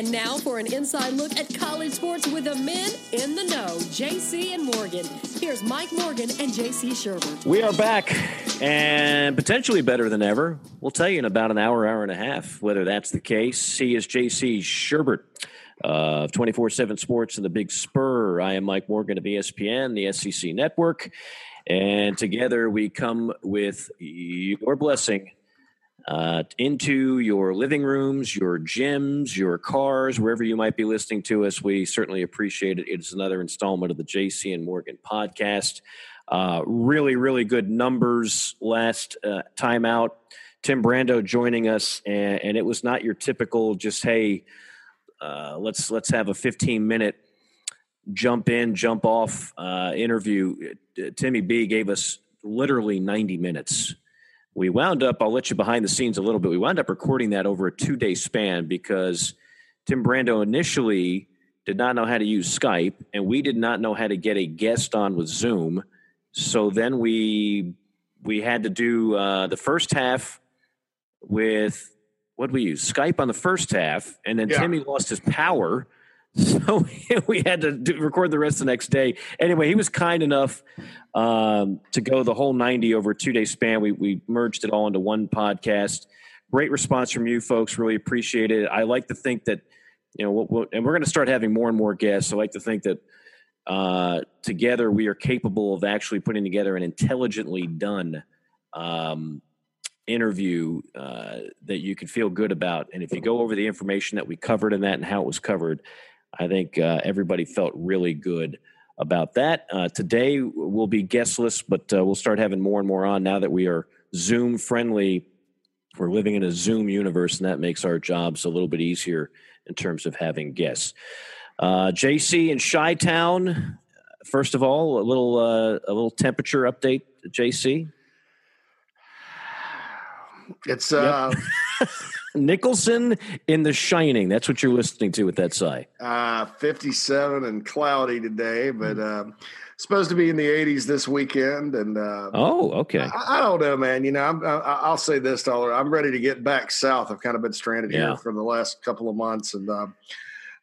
And now for an inside look at college sports with the men in the know, JC and Morgan. Here's Mike Morgan and JC Shurburtt. We are back and potentially better than ever. We'll tell you in about an hour, hour and a half whether that's the case. He is JC Shurburtt of 24 7 Sports and the Big Spur. I am Mike Morgan of ESPN, the SEC Network. And together we come with your blessing uh, into your living rooms, your gyms, your cars, wherever you might be listening to us. We certainly appreciate it. It's another installment of the JC and Morgan podcast. Uh, really, really good numbers last uh, time out. Tim Brando joining us, and, and, it was not your typical just hey, uh, let's let's have a 15 minute jump in, jump off uh, interview. Timmy B gave us literally 90 minutes we wound up, I'll let you behind the scenes a little bit. We wound up recording that over a two day span because Tim Brando initially did not know how to use Skype and we did not know how to get a guest on with Zoom. So then we we had to do uh, the first half with what we use Skype on the first half, and then yeah. Timmy lost his power, so we had to do, record the rest the next day. Anyway, he was kind enough um, to go the whole 90 over a two day span. We, we merged it all into one podcast. Great response from you folks. Really appreciate it. I like to think that, you know, we'll, we'll, and we're going to start having more and more guests. I like to think that uh, together we are capable of actually putting together an intelligently done um, interview uh, that you can feel good about. And if you go over the information that we covered in that and how it was covered, I think uh, everybody felt really good about that. Uh, today will be guestless, but uh, we'll start having more and more on now that we are Zoom friendly. We're living in a Zoom universe, and that makes our jobs a little bit easier in terms of having guests. Uh, JC in Chi Town. First of all, a little uh, a little temperature update, JC. It's uh, yep. Nicholson in The Shining. That's what you're listening to with that sigh. Uh, 57 and cloudy today, but uh, supposed to be in the 80s this weekend. And uh, oh, okay. I, I, don't know, man. You know, I'm, I, will say this, Dollar. I'm ready to get back south. I've kind of been stranded yeah. here for the last couple of months, and uh,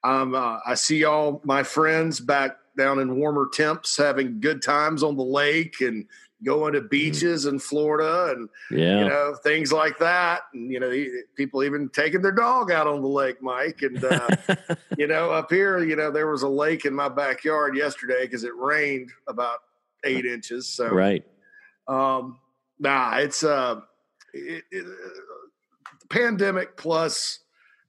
um, I see all my friends back down in warmer temps, having good times on the lake and going to mm-hmm. beaches in Florida and yeah. you know things like that. And you know, people even taking their dog out on the lake, Mike. And uh, you know, up here, you know, there was a lake in my backyard yesterday because it rained about eight inches. So right, um, nah, it's uh, it, it, pandemic plus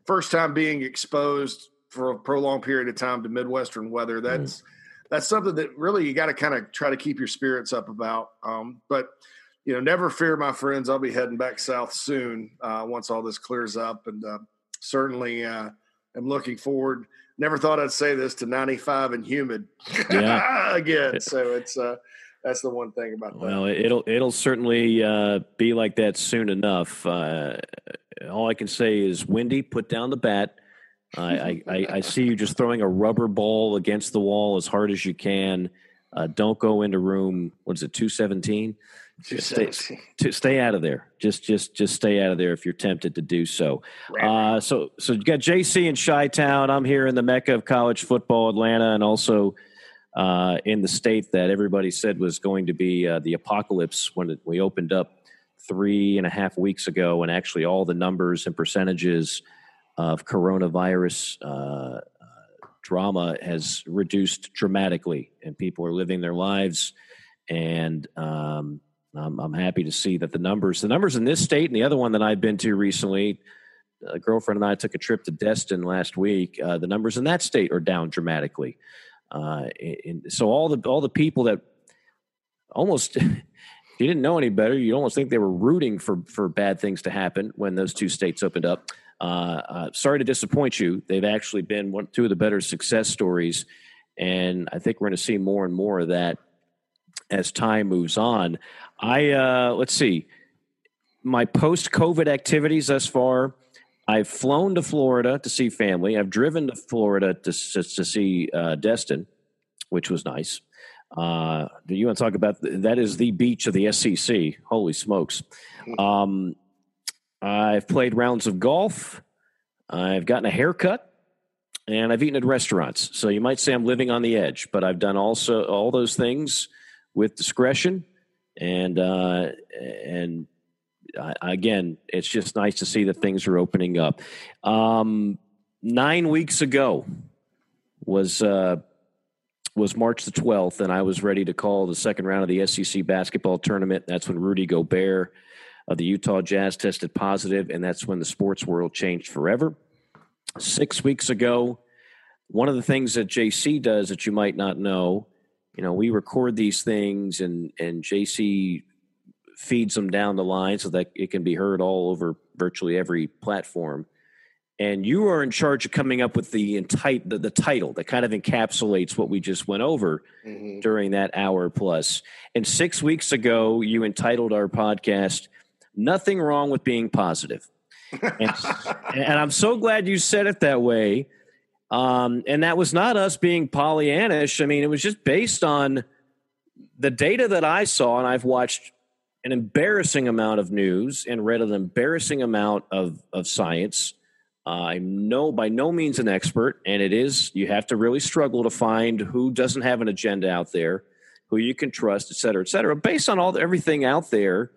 first time being exposed for a prolonged period of time to Midwestern weather. That's mm that's something that really you got to kind of try to keep your spirits up about. Um, but you know, never fear, my friends. I'll be heading back south soon uh, once all this clears up, and uh, certainly uh, am looking forward. Never thought I'd say this to 95 and humid yeah. again. So it's uh, that's the one thing about that. Well, it'll it'll certainly uh, be like that soon enough. Uh, all I can say is, Wendy, put down the bat I, I, I, see you just throwing a rubber ball against the wall as hard as you can. Uh, don't go into room. What is it? Two seventeen. Stay, stay out of there. Just, just, just stay out of there if you're tempted to do so. Uh, so, so you got JC in Chi Town. I'm here in the mecca of college football, Atlanta, and also uh, in the state that everybody said was going to be uh, the apocalypse when it, we opened up three and a half weeks ago, and actually all the numbers and percentages of coronavirus uh, drama has reduced dramatically, and people are living their lives. And um, I'm, I'm, happy to see that the numbers, the numbers in this state, and the other one that I've been to recently, a girlfriend and I took a trip to Destin last week. Uh, the numbers in that state are down dramatically. Uh, and so all the all the people that almost you didn't know any better, you almost think they were rooting for for bad things to happen when those two states opened up. Uh, uh, sorry to disappoint you. They've actually been one, two of the better success stories, and I think we're going to see more and more of that as time moves on. I uh, let's see my post-COVID activities thus far. I've flown to Florida to see family. I've driven to Florida to to, to see uh, Destin, which was nice. Uh, do you want to talk about that? Is the beach of the SEC? Holy smokes! Hmm. Um, I've played rounds of golf. I've gotten a haircut. and I've eaten at restaurants. So you might say I'm living on the edge, but I've done also all those things with discretion. And uh, and I, again, it's just nice to see that things are opening up. Um, nine weeks ago was uh, was March the twelfth, and I was ready to call the second round of the SEC basketball tournament. That's when Rudy Gobert of the Utah Jazz tested positive, and that's when the sports world changed forever six weeks ago. One of the things that JC does that you might not know, you know, we record these things and and JC feeds them down the line so that it can be heard all over virtually every platform. And you are in charge of coming up with the, enti- the, the title that kind of encapsulates what we just went over mm-hmm. during that hour plus. And six weeks ago, you entitled our podcast, Nothing Wrong with Being Positive and, and, I'm so glad you said it that way. Um, and that was not us being Pollyannish. I mean, it was just based on the data that I saw, and I've watched an embarrassing amount of news and read an embarrassing amount of, of science. I'm no by no means an expert, and it is you have to really struggle to find who doesn't have an agenda out there, who you can trust, et cetera, et cetera. Based on all everything out there,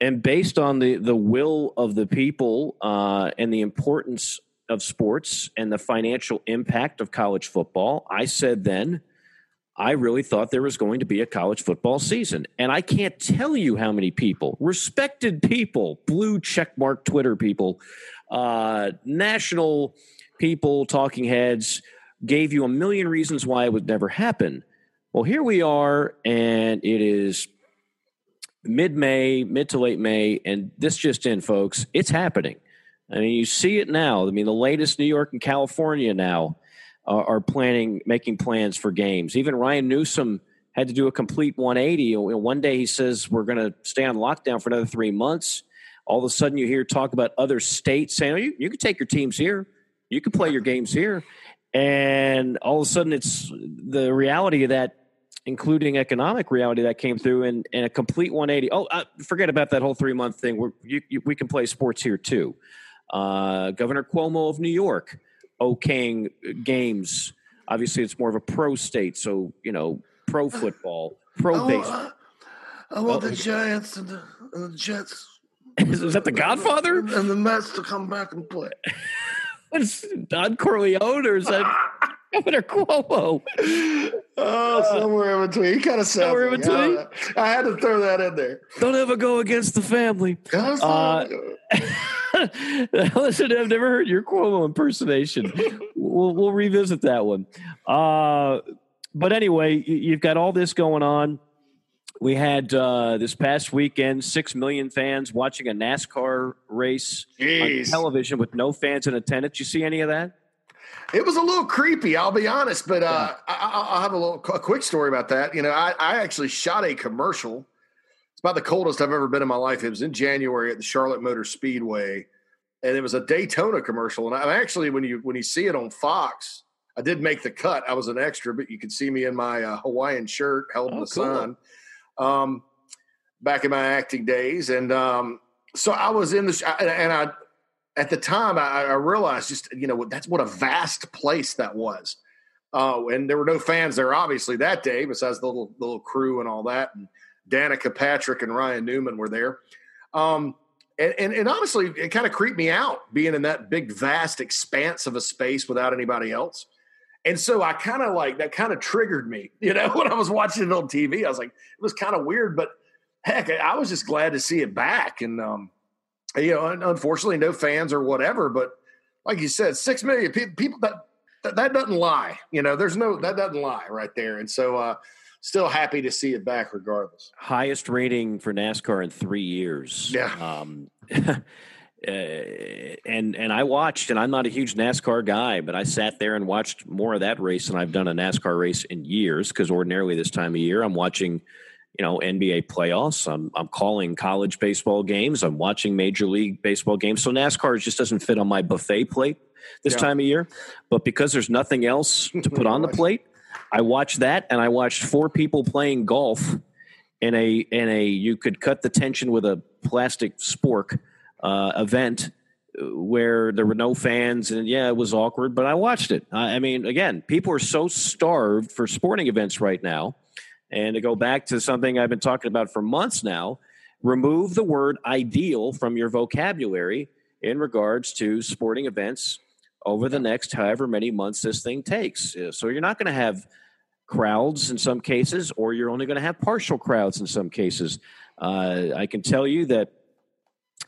and based on the the will of the people uh, and the importance of sports and the financial impact of college football, I said then I really thought there was going to be a college football season, and I can't tell you how many people, respected people, blue checkmark Twitter people, uh, national people, talking heads, gave you a million reasons why it would never happen. Well, here we are, and it is mid May, mid to late May, and this just in, folks, it's happening. I mean, you see it now. I mean, the latest New York and California now are, are planning, making plans for games. Even Ryan Newsom had to do a complete 180. One day he says we're going to stay on lockdown for another three months. All of a sudden, you hear talk about other states saying, "Oh, you, you can take your teams here, you can play your games here," and all of a sudden, it's the reality of that including economic reality that came through and, and a complete 180. Oh, uh, forget about that whole three month thing. We're, you, you, we can play sports here too. Uh, Governor Cuomo of New York okaying games. Obviously, it's more of a pro state, so you know, pro football, pro baseball. I want the Giants and the, and the Jets. Is, that the Godfather? And the Mets to come back and play. Is Don Corleone or is that Governor Cuomo? Oh, somewhere in between. He kind of somewhere in between. I, I, had to throw that in there. Don't ever go against the family. Uh, listen, I've never heard your Cuomo impersonation. we'll, we'll revisit that one. Uh, but anyway, you've got all this going on. We had uh, this past weekend six million fans watching a NASCAR race Jeez. on television with no fans in attendance. You see any of that? It was a little creepy, I'll be honest, but uh, I, will have a little a quick story about that. You know, I, I actually shot a commercial. It's about the coldest I've ever been in my life. It was in January at the Charlotte Motor Speedway, and it was a Daytona commercial. And I actually, when you when you see it on Fox, I did make the cut. I was an extra, but you could see me in my uh, Hawaiian shirt held oh, in the cool. sun. Um, back in my acting days, and um, so I was in the and I at the time I, I, realized just you know that's what a vast place that was. Uh, and there were no fans there obviously that day besides the little, little crew and all that and danica patrick and ryan newman were there. Um, and, and, and honestly it kind of creeped me out being in that big vast expanse of a space without anybody else. And so i kind of like that kind of triggered me you know when i was watching it on tv i was like it was kind of weird but heck i was just glad to see it back. And um, you know, unfortunately, no fans or whatever. But like you said, six million people that, that that doesn't lie. You know, there's no that doesn't lie right there. And so, uh, still happy to see it back, regardless. Highest rating for NASCAR in three years. Yeah. Um, Uh, and and I watched, and I'm not a huge NASCAR guy, but I sat there and watched more of that race than I've done a NASCAR race in years. Because ordinarily this time of year, I'm watching you know NBA playoffs. I'm I'm calling college baseball games. I'm watching Major League Baseball games. So NASCAR just doesn't fit on my buffet plate this yeah. time of year. But because there's nothing else to put on the plate, I watched that, and I watched four people playing golf in a in a you could cut the tension with a plastic spork uh, event where there were no fans and yeah, it was awkward, but I watched it. I mean, again, people are so starved for sporting events right now. And to go back to something I've been talking about for months now, remove the word ideal from your vocabulary in regards to sporting events over the next however many months this thing takes. So you're not going to have crowds in some cases, or you're only going to have partial crowds in some cases. Uh, I can tell you that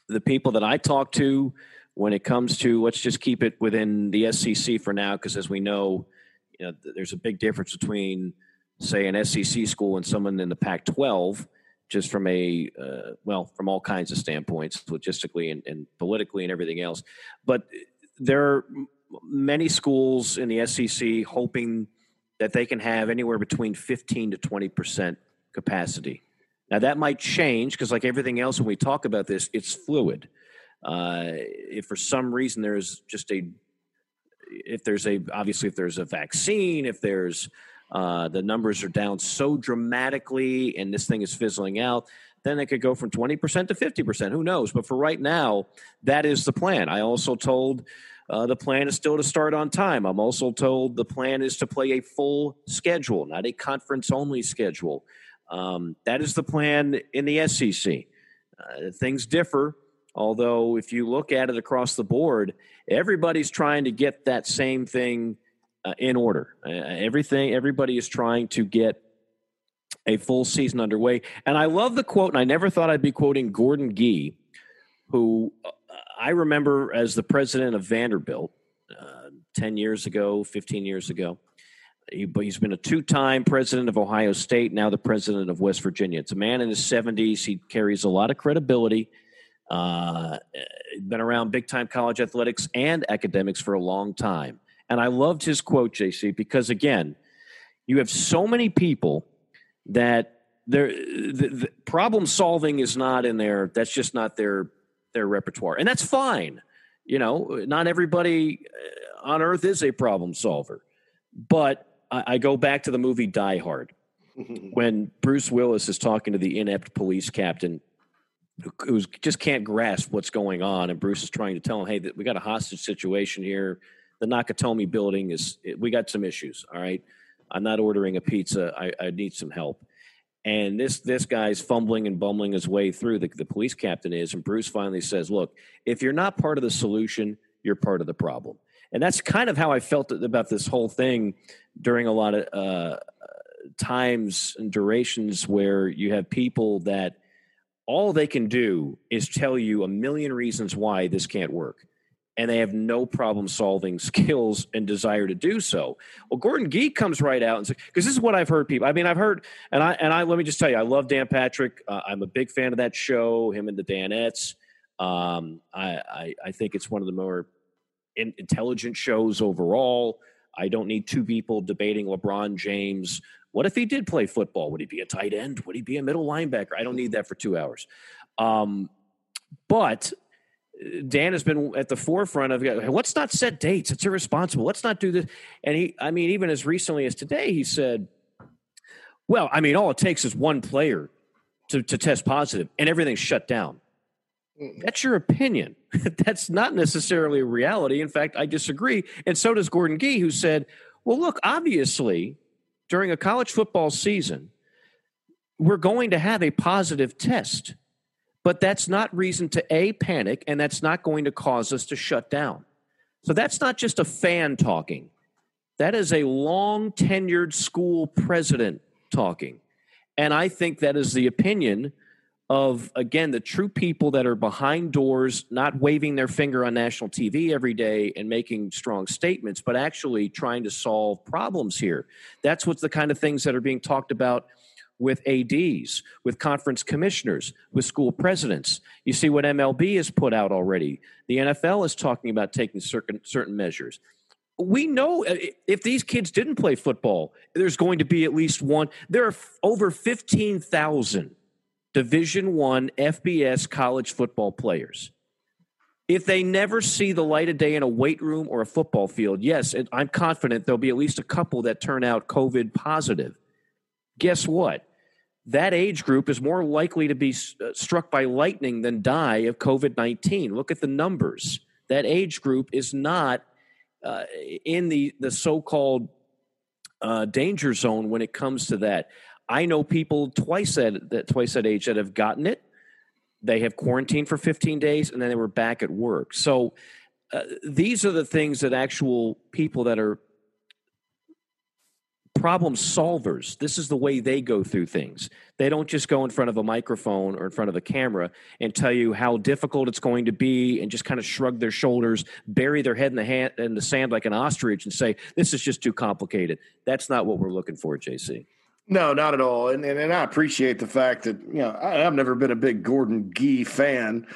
the people that I talk to when it comes to let's just keep it within the SEC for now, because as we know, you know, there's a big difference between say an SEC school and someone in the Pac-12, just from a uh, well, from all kinds of standpoints, logistically and, and politically and everything else. But there are many schools in the SEC hoping that they can have anywhere between 15 to 20 percent capacity. Now that might change because, like everything else, when we talk about this, it's fluid. Uh, if for some reason there's just a, if there's a obviously if there's a vaccine, if there's uh, the numbers are down so dramatically and this thing is fizzling out, then it could go from 20% to 50%. Who knows? But for right now, that is the plan. I also told uh, the plan is still to start on time. I'm also told the plan is to play a full schedule, not a conference only schedule. Um, that is the plan in the SEC. Uh, things differ, although if you look at it across the board, everybody's trying to get that same thing uh, in order. Uh, everything, everybody is trying to get a full season underway. And I love the quote, and I never thought I'd be quoting Gordon Gee, who uh, I remember as the president of Vanderbilt uh, 10 years ago, 15 years ago. He, he's been a two time president of Ohio State, now the president of West Virginia. It's a man in his 70s. He carries a lot of credibility. Uh, been around big time college athletics and academics for a long time. And I loved his quote, JC, because again, you have so many people that their the, the problem solving is not in their that's just not their their repertoire. And that's fine. You know, not everybody uh, on earth is a problem solver. But I, I go back to the movie Die Hard when Bruce Willis is talking to the inept police captain who just can't grasp what's going on, and Bruce is trying to tell him, "Hey, we got a hostage situation here. The Nakatomi building is we got some issues. All right, I'm not ordering a pizza. I, I need some help." And this this guy's fumbling and bumbling his way through. The, the police captain is, and Bruce finally says, "Look, if you're not part of the solution, you're part of the problem." And that's kind of how I felt about this whole thing during a lot of uh, times and durations where you have people that all they can do is tell you a million reasons why this can't work and they have no problem solving skills and desire to do so. Well, Gordon Gee comes right out and says, because this is what I've heard people. I mean, I've heard, and I and I let me just tell you, I love Dan Patrick. Uh, I'm a big fan of that show. Him and the Danettes. Um, I, I I think it's one of the more in, intelligent shows overall. I don't need two people debating LeBron James. What if he did play football? Would he be a tight end? Would he be a middle linebacker? I don't need that for two hours. Um, but Dan has been at the forefront of let's not set dates. It's irresponsible. Let's not do this. And he, I mean, even as recently as today, he said, well, I mean, all it takes is one player to, to test positive and everything's shut down. Mm. That's your opinion. That's not necessarily a reality. In fact, I disagree. And so does Gordon Gee, who said, well, look, obviously, during a college football season, we're going to have a positive test, but that's not reason to A, panic, and that's not going to cause us to shut down. So that's not just a fan talking. That is a long tenured school president talking. And I think that is the opinion of again the true people that are behind doors not waving their finger on national TV every day and making strong statements but actually trying to solve problems here that's what's the kind of things that are being talked about with ADs with conference commissioners with school presidents you see what MLB has put out already the NFL is talking about taking certain certain measures we know uh, if these kids didn't play football there's going to be at least one there are over 15,000 Division One FBS college football players. If they never see the light of day in a weight room or a football field, yes, I'm confident there'll be at least a couple that turn out COVID positive. Guess what? That age group is more likely to be uh, struck by lightning than die of COVID 19. Look at the numbers. that age group is not uh, in the the so-called uh, danger zone when it comes to that. I know people twice at that twice that age that have gotten it. They have quarantined for 15 days and then they were back at work. So uh, these are the things that actual people that are problem solvers. This is the way they go through things. They don't just go in front of a microphone or in front of a camera and tell you how difficult it's going to be and just kind of shrug their shoulders, bury their head in the hand in the sand like an ostrich and say, This is just too complicated. That's not what we're looking for, JC. No, not at all. And, and, and I appreciate the fact that, you know, I, have never been a big Gordon Gee fan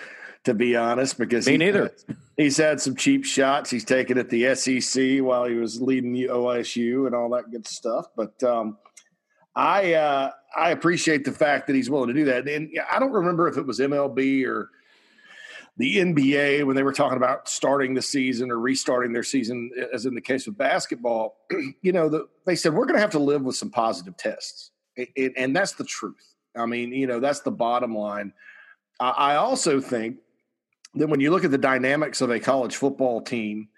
to be honest, because me he, neither. He's had some cheap shots. He's taken at the SEC while he was leading the OSU and all that good stuff. But um, I uh, I appreciate the fact that he's willing to do that. And I don't remember if it was MLB or the NBA when they were talking about starting the season or restarting their season, as in the case of basketball. you know, the, they said we're going to have to live with some positive tests, and that's the truth. I mean, you know, that's the bottom line. I also think then when you look at the dynamics of a college football team,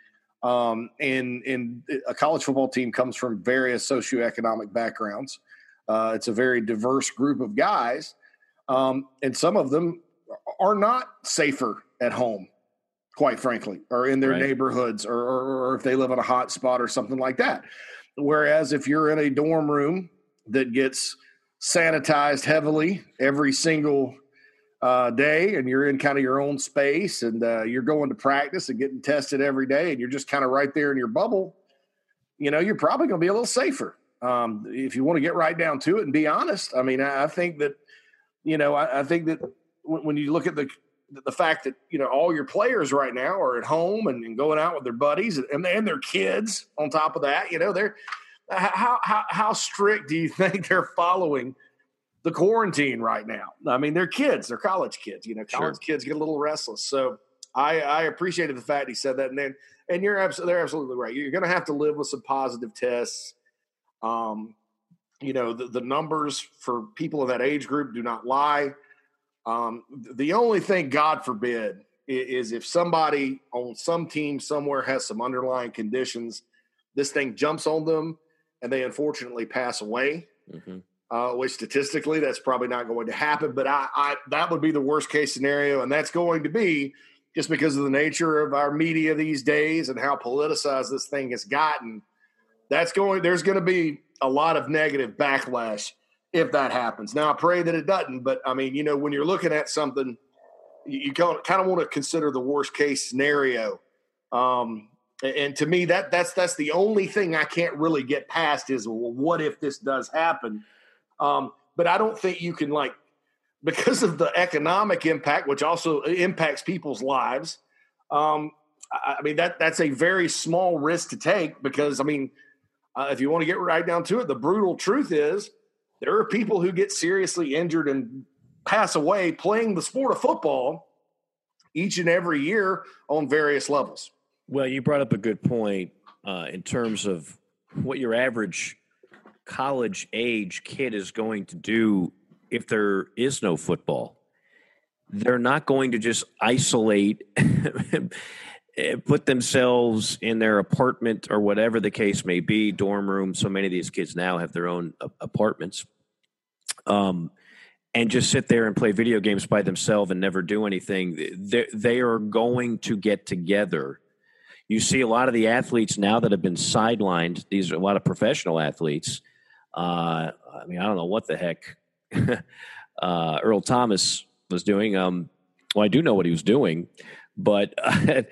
um, and, and a college football team comes from various socioeconomic backgrounds. Uh, it's a very diverse group of guys, um, and some of them are not safer at home, quite frankly, or in their right. neighborhoods, or, or, or if they live in a hot spot or something like that. Whereas if you're in a dorm room that gets sanitized heavily every single uh, day and you're in kind of your own space and uh, you're going to practice and getting tested every day and you're just kind of right there in your bubble, you know, you're probably going to be a little safer. Um, if you want to get right down to it and be honest, I mean, I, I think that, you know, I, I think that when, when, you look at the the fact that you know all your players right now are at home and, and going out with their buddies and, and their kids on top of that, you know, they're how how how strict do you think they're following the quarantine right now. I mean, they're kids, they're college kids. You know, college sure. kids get a little restless. So I, I appreciated the fact he said that. And then, and you're absolutely, they're absolutely right. You're going to have to live with some positive tests. Um, you know, the, the numbers for people of that age group do not lie. Um, the only thing, God forbid, is if somebody on some team somewhere has some underlying conditions, this thing jumps on them and they unfortunately pass away. Mm-hmm uh, which statistically that's probably not going to happen. But I, I, that would be the worst case scenario, and that's going to be just because of the nature of our media these days and how politicized this thing has gotten. That's going. There's going to be a lot of negative backlash if that happens. Now I pray that it doesn't, but I mean, you know, when you're looking at something, you kind of want to consider the worst case scenario. Um, and to me, that that's that's the only thing I can't really get past is well, what if this does happen? Um, but I don't think you can like because of the economic impact, which also impacts people's lives. Um, I, I mean that that's a very small risk to take because I mean, uh, if you want to get right down to it, the brutal truth is there are people who get seriously injured and pass away playing the sport of football each and every year on various levels. Well, you brought up a good point uh, in terms of what your average college age kid is going to do if there is no football. They're not going to just isolate, put themselves in their apartment or whatever the case may be, dorm room. So many of these kids now have their own apartments. Um, and just sit there and play video games by themselves and never do anything. They, they are going to get together. You see a lot of the athletes now that have been sidelined. These are a lot of professional athletes uh, I mean, I don't know what the heck uh, Earl Thomas was doing. Um, well, I do know what he was doing, but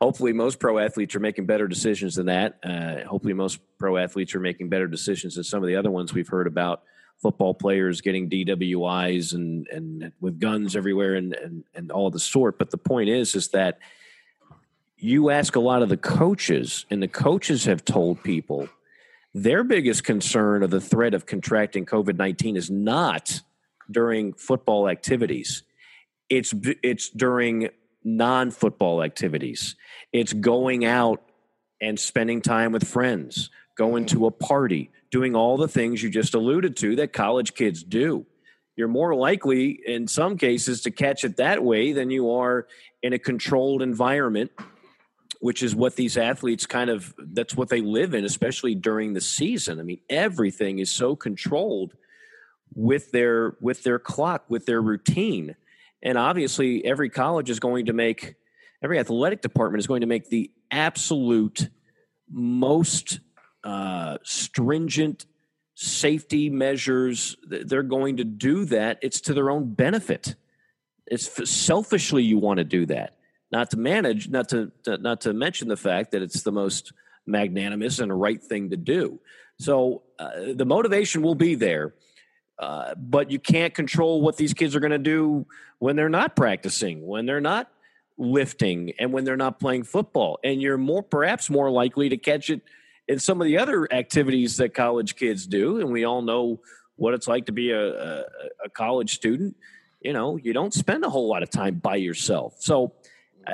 hopefully, most pro athletes are making better decisions than that. Uh, hopefully, most pro athletes are making better decisions than some of the other ones we've heard about. Football players getting DWIs and and with guns everywhere and and, and all the sort. But the point is, is that you ask a lot of the coaches, and the coaches have told people their biggest concern of the threat of contracting COVID 19 is not during football activities, it's, it's during non football activities. It's going out and spending time with friends, going to a party, doing all the things you just alluded to that college kids do. You're more likely, in some cases, to catch it that way than you are in a controlled environment which is what these athletes kind of that's what they live in, especially during the season. I mean, everything is so controlled with their with their clock, with their routine. And obviously every college is going to make every athletic department is going to make the absolute most uh, stringent safety measures. They're going to do that. It's to their own benefit. It's selfishly you want to do that, not to manage, not to, to not to mention the fact that it's the most magnanimous and right thing to do. So uh, the motivation will be there, uh, but you can't control what these kids are going to do when they're not practicing, when they're not lifting, and when they're not playing football. And you're more, perhaps, more likely to catch it in some of the other activities that college kids do. And we all know what it's like to be a, a, a college student you know you don't spend a whole lot of time by yourself so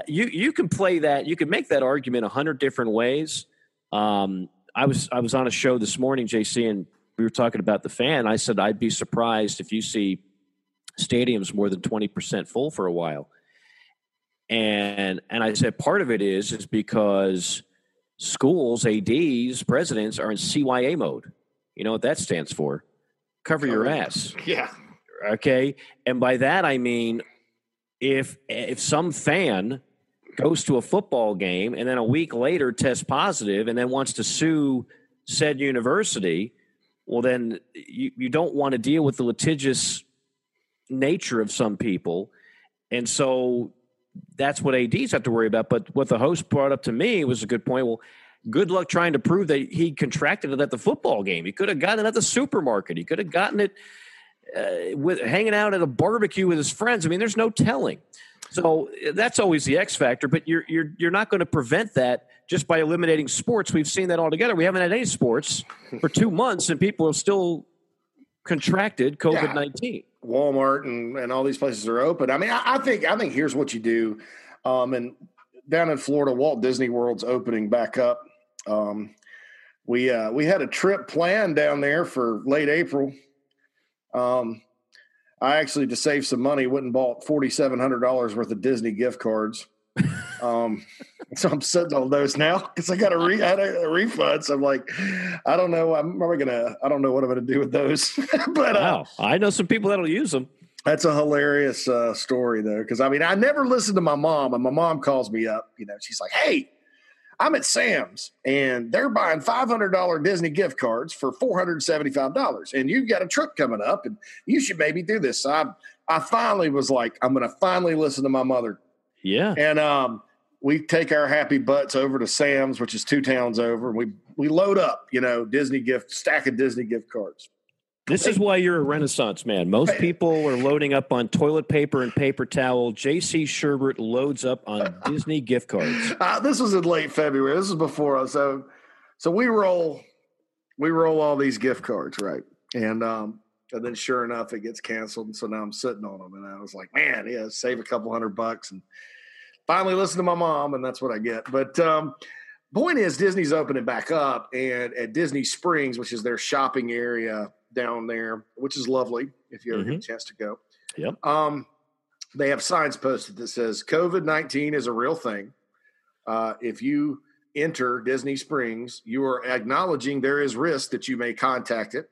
you you can play that you can make that argument a hundred different ways. Um, i was i was on a show this morning jc and we were talking about the fan. I said i'd be surprised if you see stadiums more than 20% full for a while. And and i said part of it is is because schools ads presidents are in cya mode. You know what that stands for? Cover your ass. Yeah. Okay. And by that, I mean, if, if some fan goes to a football game and then a week later tests positive and then wants to sue said university, well, then you, you don't want to deal with the litigious nature of some people. And so that's what ADs have to worry about. But what the host brought up to me was a good point. Well, good luck trying to prove that he contracted it at the football game. He could have gotten it at the supermarket. He could have gotten it uh, with hanging out at a barbecue with his friends. I mean, there's no telling. So that's always the X factor. But you're you're you're not going to prevent that just by eliminating sports. We've seen that altogether. We haven't had any sports for two months, and people have still contracted COVID nineteen. Yeah. Walmart and, and all these places are open. I mean, I, I think I think here's what you do. Um, and down in Florida, Walt Disney World's opening back up. Um, we uh, we had a trip planned down there for late April um, I actually, to save some money, went and bought forty seven hundred dollars worth of Disney gift cards. Um, so I'm sitting on those now because I got a, re- I a, a, refund. So I'm like, I don't know. I'm probably gonna. I don't know what I'm gonna do with those. but uh, wow, uh, I know some people that'll use them. That's a hilarious uh, story though, because I mean, I never listened to my mom, and my mom calls me up. You know, she's like, "Hey, I'm at Sam's and they're buying $500 Disney gift cards for $475. And you've got a trip coming up and you should maybe do this. So I, I finally was like, I'm going to finally listen to my mother. Yeah. And, um, we take our happy butts over to Sam's, which is two towns over, and we we load up, you know, Disney gift stack of Disney gift cards. This is why you're a renaissance man. Most people are loading up on toilet paper and paper towel. JC Shurburtt loads up on Disney gift cards. Uh, this was in late February. This was before us. so so we roll we roll all these gift cards, right? And um and then sure enough it gets canceled and so now I'm sitting on them and I was like, man, yeah, save a couple hundred bucks and finally listen to my mom and that's what I get. But um point is Disney's opening back up and at Disney Springs, which is their shopping area down there, which is lovely if you ever mm-hmm. get a chance to go. Yep. Um, they have signs posted that says COVID 19 is a real thing. Uh, if you enter Disney Springs, you are acknowledging there is risk that you may contact it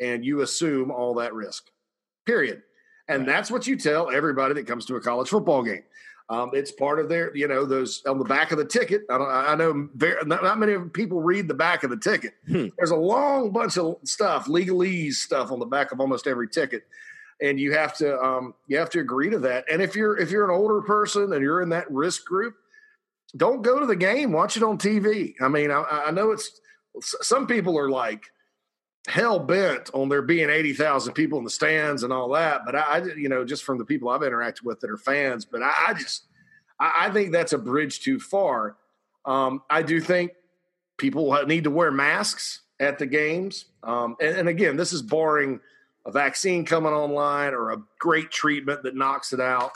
and you assume all that risk, period. And right. that's what you tell everybody that comes to a college football game. Um, it's part of their, you know, those on the back of the ticket. I, I know very, not, not, many people read the back of the ticket. Hmm. There's a long bunch of stuff, legalese stuff on the back of almost every ticket, and you have to um, you have to agree to that. And if you're if you're an older person and you're in that risk group, don't go to the game. Watch it on TV. I mean, I, I know it's some people are like hell bent on there being 80,000 people in the stands and all that. But I, I, you know, just from the people I've interacted with that are fans, but I, I just, I, I, think that's a bridge too far. Um, I do think people need to wear masks at the games. Um, and, and again, this is barring a vaccine coming online or a great treatment that knocks it out.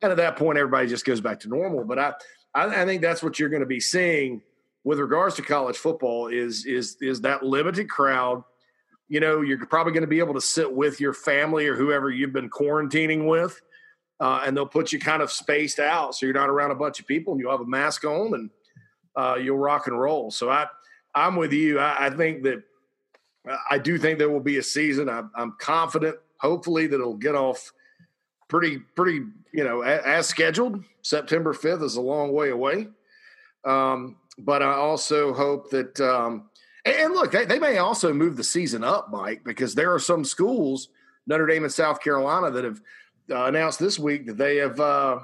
And at that point, everybody just goes back to normal. But I, I, I think that's what you're going to be seeing with regards to college football is is is that limited crowd you know, you're probably going to be able to sit with your family or whoever you've been quarantining with. Uh, and they'll put you kind of spaced out so you're not around a bunch of people and you'll have a mask on and uh, you'll rock and roll. So I, I'm with you. I, I think that I do think there will be a season. I'm, I'm confident, hopefully, that it'll get off pretty, pretty, you know, as, as scheduled. September 5th is a long way away. Um, but I also hope that, um, and, look, they, they may also move the season up, Mike, because there are some schools, Notre Dame and South Carolina, that have uh, announced this week that they have, uh,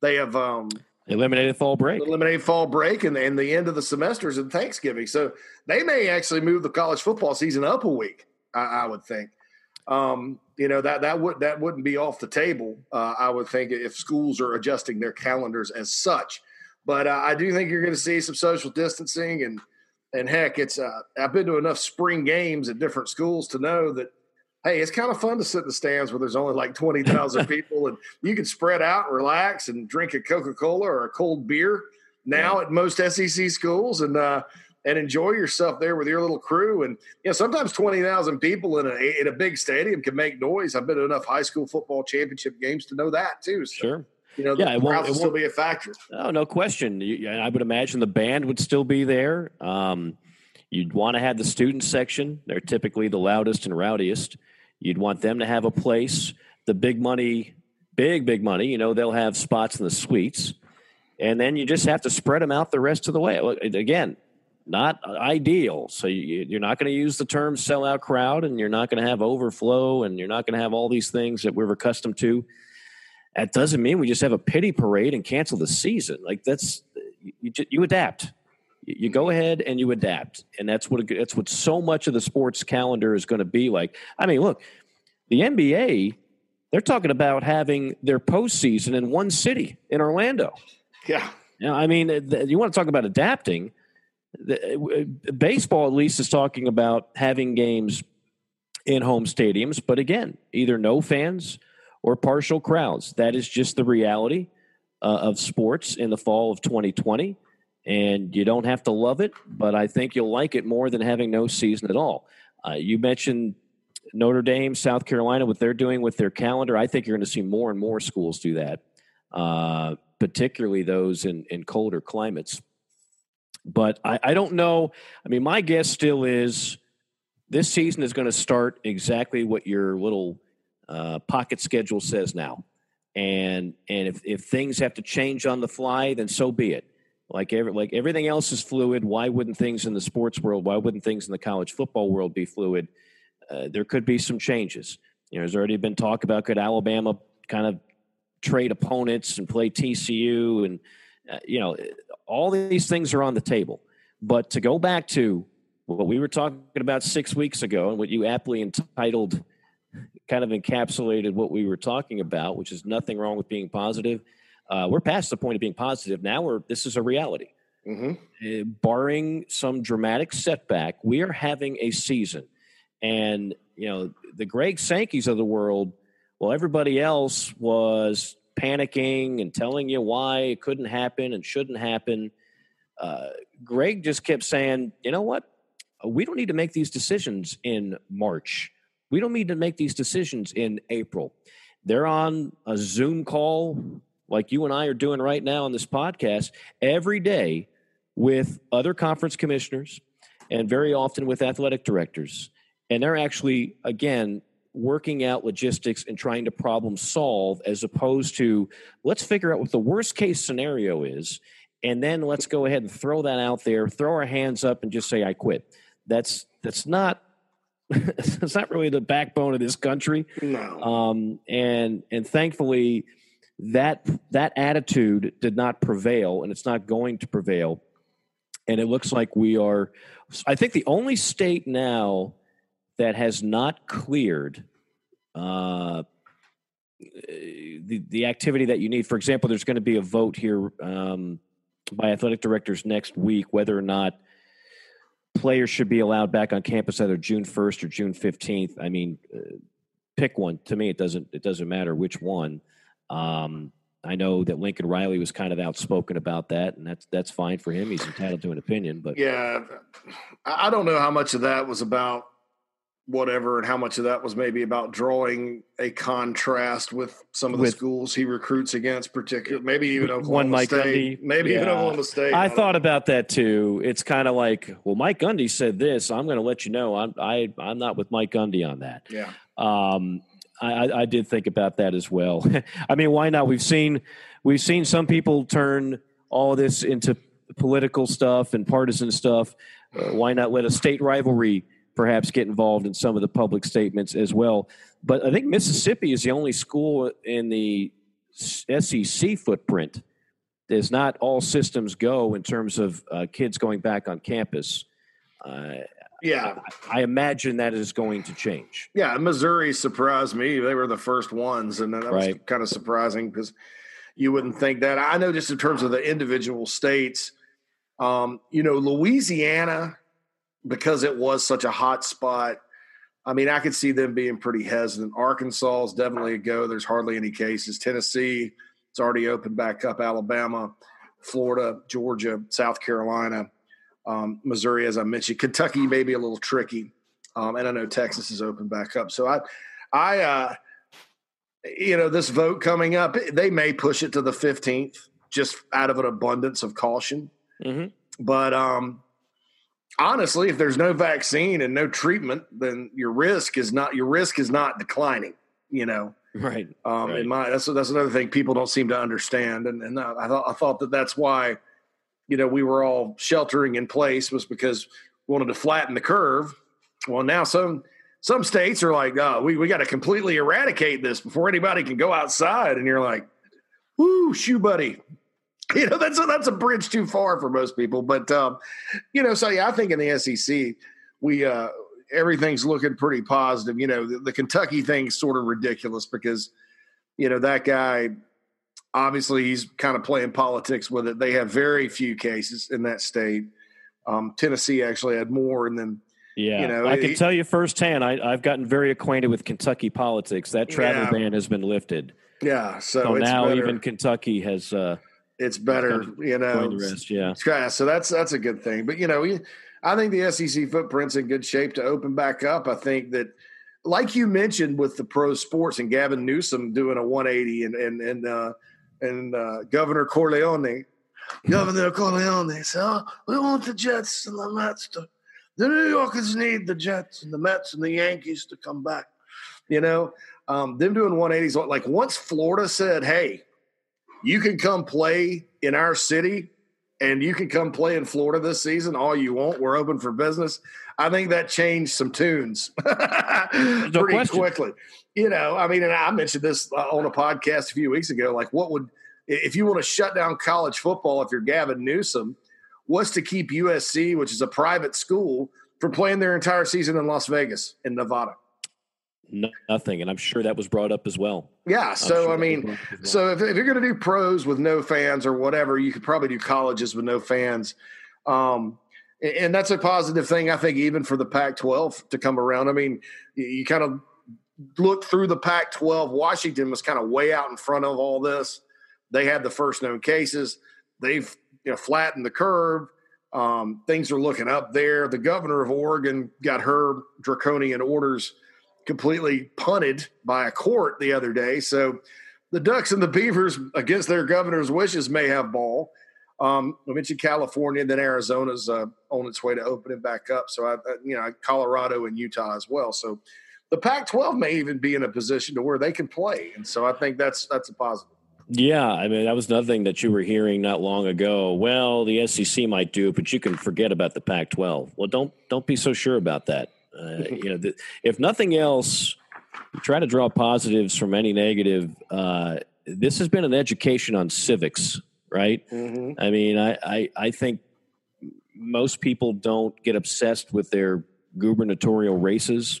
they have, um, eliminated fall break. Eliminated fall break and, and the end of the semesters and Thanksgiving. So they may actually move the college football season up a week. I, I would think. Um, you know that that would that wouldn't be off the table. Uh, I would think if schools are adjusting their calendars as such. But uh, I do think you're going to see some social distancing and and heck, it's uh, I've been to enough spring games at different schools to know that hey, it's kind of fun to sit in the stands where there's only like 20,000 people and you can spread out and relax and drink a Coca Cola or a cold beer now yeah. at most SEC schools and, uh, and enjoy yourself there with your little crew. And, you know, sometimes 20,000 people in a, in a big stadium can make noise. I've been to enough high school football championship games to know that too. So, sure. You know, yeah, it won't, it still be a factor. Oh, no question. I would imagine the band would still be there. Um, you'd want to have the student section. They're typically the loudest and rowdiest. You'd want them to have a place. The big money, big, big money, you know, they'll have spots in the suites. And then you just have to spread them out the rest of the way. Again, not ideal. So you, are not going to use the term sellout crowd and you're not going to have overflow and you're not going to have all these things that we're accustomed to. That doesn't mean we just have a pity parade and cancel the season. Like that's, you, you adapt. You go ahead and you adapt. And that's what that's what so much of the sports calendar is going to be like. I mean look the nba they're talking about having their postseason in one city in orlando. Yeah. Now i mean you want to talk about adapting. Uh, baseball at least is talking about having games in home stadiums. But again either no fans or partial crowds that is just the reality uh, of sports in the fall of 2020 and you don't have to love it, but I think you'll like it more than having no season at all. Uh, you mentioned Notre Dame, South Carolina, what they're doing with their calendar. I think you're going to see more and more schools do that, uh, particularly those in, in colder climates. But I, I don't know. I mean, my guess still is this season is going to start exactly what your little uh, pocket schedule says now. And and if, if things have to change on the fly, then so be it. Like every, like everything else is fluid. Why wouldn't things in the sports world? Why wouldn't things in the college football world be fluid? Uh, there could be some changes. You know, there's already been talk about could Alabama kind of trade opponents and play TCU, and uh, you know, all these things are on the table. But to go back to what we were talking about six weeks ago, and what you aptly entitled, kind of encapsulated what we were talking about, which is nothing wrong with being positive uh, we're past the point of being positive. Now we're this is a reality. Mm-hmm. Uh, barring some dramatic setback, we are having a season, and you know the Greg Sankeys of the world. Well, everybody else was panicking and telling you why it couldn't happen and shouldn't happen. Uh, Greg just kept saying, you know what? We don't need to make these decisions in March. We don't need to make these decisions in April. They're on a Zoom call like you and I are doing right now on this podcast every day with other conference commissioners and very often with athletic directors. And they're actually, again, working out logistics and trying to problem solve as opposed to let's figure out what the worst case scenario is and then let's go ahead and throw that out there throw our hands up and just say i quit that's that's not that's not really the backbone of this country. No. Um, and and thankfully that that attitude did not prevail and it's not going to prevail. And it looks like we are i think the only state now that has not cleared uh, the, the activity that you need. For example there's going to be a vote here um, by athletic directors next week whether or not players should be allowed back on campus either june 1st or june 15th i mean uh, pick one. To me it doesn't it doesn't matter which one. Um, I know that Lincoln Riley was kind of outspoken about that, and that's that's fine for him. He's entitled to an opinion, but yeah, I don't know how much of that was about whatever and how much of that was maybe about drawing a contrast with some of the With- schools he recruits against particular maybe even Oklahoma One Mike State Gundy. maybe even Yeah. Oklahoma State I don't thought about that too. It's kind of like, well, Mike Gundy said this. I'm going to let you know. I'm I I'm not with Mike Gundy on that. yeah Um, I, I- I did think about that as well. I mean, why not? We've seen we've seen some people turn all this into political stuff and partisan stuff. Uh, why not let a state rivalry perhaps get involved in some of the public statements as well? But I think Mississippi is the only school in the SEC footprint. There's not all systems go in terms of uh, kids going back on campus. Uh, yeah I imagine that is going to change. Yeah, Missouri surprised me. They were the first ones, and that was Right. kind of surprising because you wouldn't think that. I know just in terms of the individual states, um, you know, Louisiana, because it was such a hot spot. I mean, I could see them being pretty hesitant. Arkansas is definitely a go. There's hardly any cases. Tennessee, it's already opened back up. Alabama, Florida, Georgia, South Carolina, um, Missouri, as I mentioned. Kentucky may be a little tricky. Um, and I know Texas is open back up. So I, I, uh, you know, this vote coming up, they may push it to the 15th just out of an abundance of caution. Mm-hmm. But um, honestly, if there's no vaccine and no treatment, then your risk is not your risk is not declining. You know, Right. um, Right. in my that's that's another thing people don't seem to understand, and and I thought I thought that that's why, you know, we were all sheltering in place was because we wanted to flatten the curve. Well, now some some states are like, oh, we we got to completely eradicate this before anybody can go outside, and you're like, whoo, shoe buddy. You know, that's a, that's a bridge too far for most people, but um, you know, so yeah, I think in the SEC, we uh, everything's looking pretty positive. You know, the, the Kentucky thing's sort of ridiculous because, you know, that guy obviously he's kind of playing politics with it. They have very few cases in that state. Um, Tennessee actually had more, and then Yeah, You know, I can tell you firsthand. I, I've gotten very acquainted with Kentucky politics. That travel Yeah. ban has been lifted, yeah, so, so it's now better. even Kentucky has uh, it's better, you know. the rest. Yeah, Yeah, so that's that's a good thing. But you know, I think the SEC footprint's in good shape to open back up. I think that, like you mentioned with the pro sports and Gavin Newsom doing a 180 and and and uh, and uh, Governor Corleone, Governor Corleone said, oh, "We want the Jets and the Mets to, the New Yorkers need the Jets and the Mets and the Yankees to come back." You know, um, them doing 180s like once Florida said, "Hey." You can come play in our city and you can come play in Florida this season all you want. We're open for business. I think that changed some tunes pretty quickly. You know, I mean, and I mentioned this uh, on a podcast a few weeks ago. Like, what would if you want to shut down college football? If you're Gavin Newsom, what's to keep USC, which is a private school, from playing their entire season in Las Vegas in Nevada? No, nothing, and I'm sure that was brought up as well. Yeah. So sure I mean, brought up as well. So if, if you're going to do pros with no fans or whatever, you could probably do colleges with no fans. Um, and- and that's a positive thing, I think, even for the Pac 12 to come around. I mean, you, you kind of look through the Pac 12. Washington was kind of way out in front of all this. They had the first known cases. They've you know, flattened the curve. Um, things are looking up there. The governor of Oregon got her draconian orders completely punted by a court the other day. So the Ducks and the Beavers, against their governor's wishes, may have ball. Um, I mentioned California, then Arizona's uh, on its way to opening back up. So I, I- you know, Colorado and Utah as well. So the Pac-12 may even be in a position to where they can play, and so I think that's that's a positive. Yeah, I mean that was another thing that you were hearing not long ago. Well, the SEC might do but you can forget about the Pac-12. Well, don't don't be so sure about that. Uh, you know, the, if nothing else, try to draw positives from any negative. Uh, this has been an education on civics, right? I mean, I, I I think most people don't get obsessed with their gubernatorial races.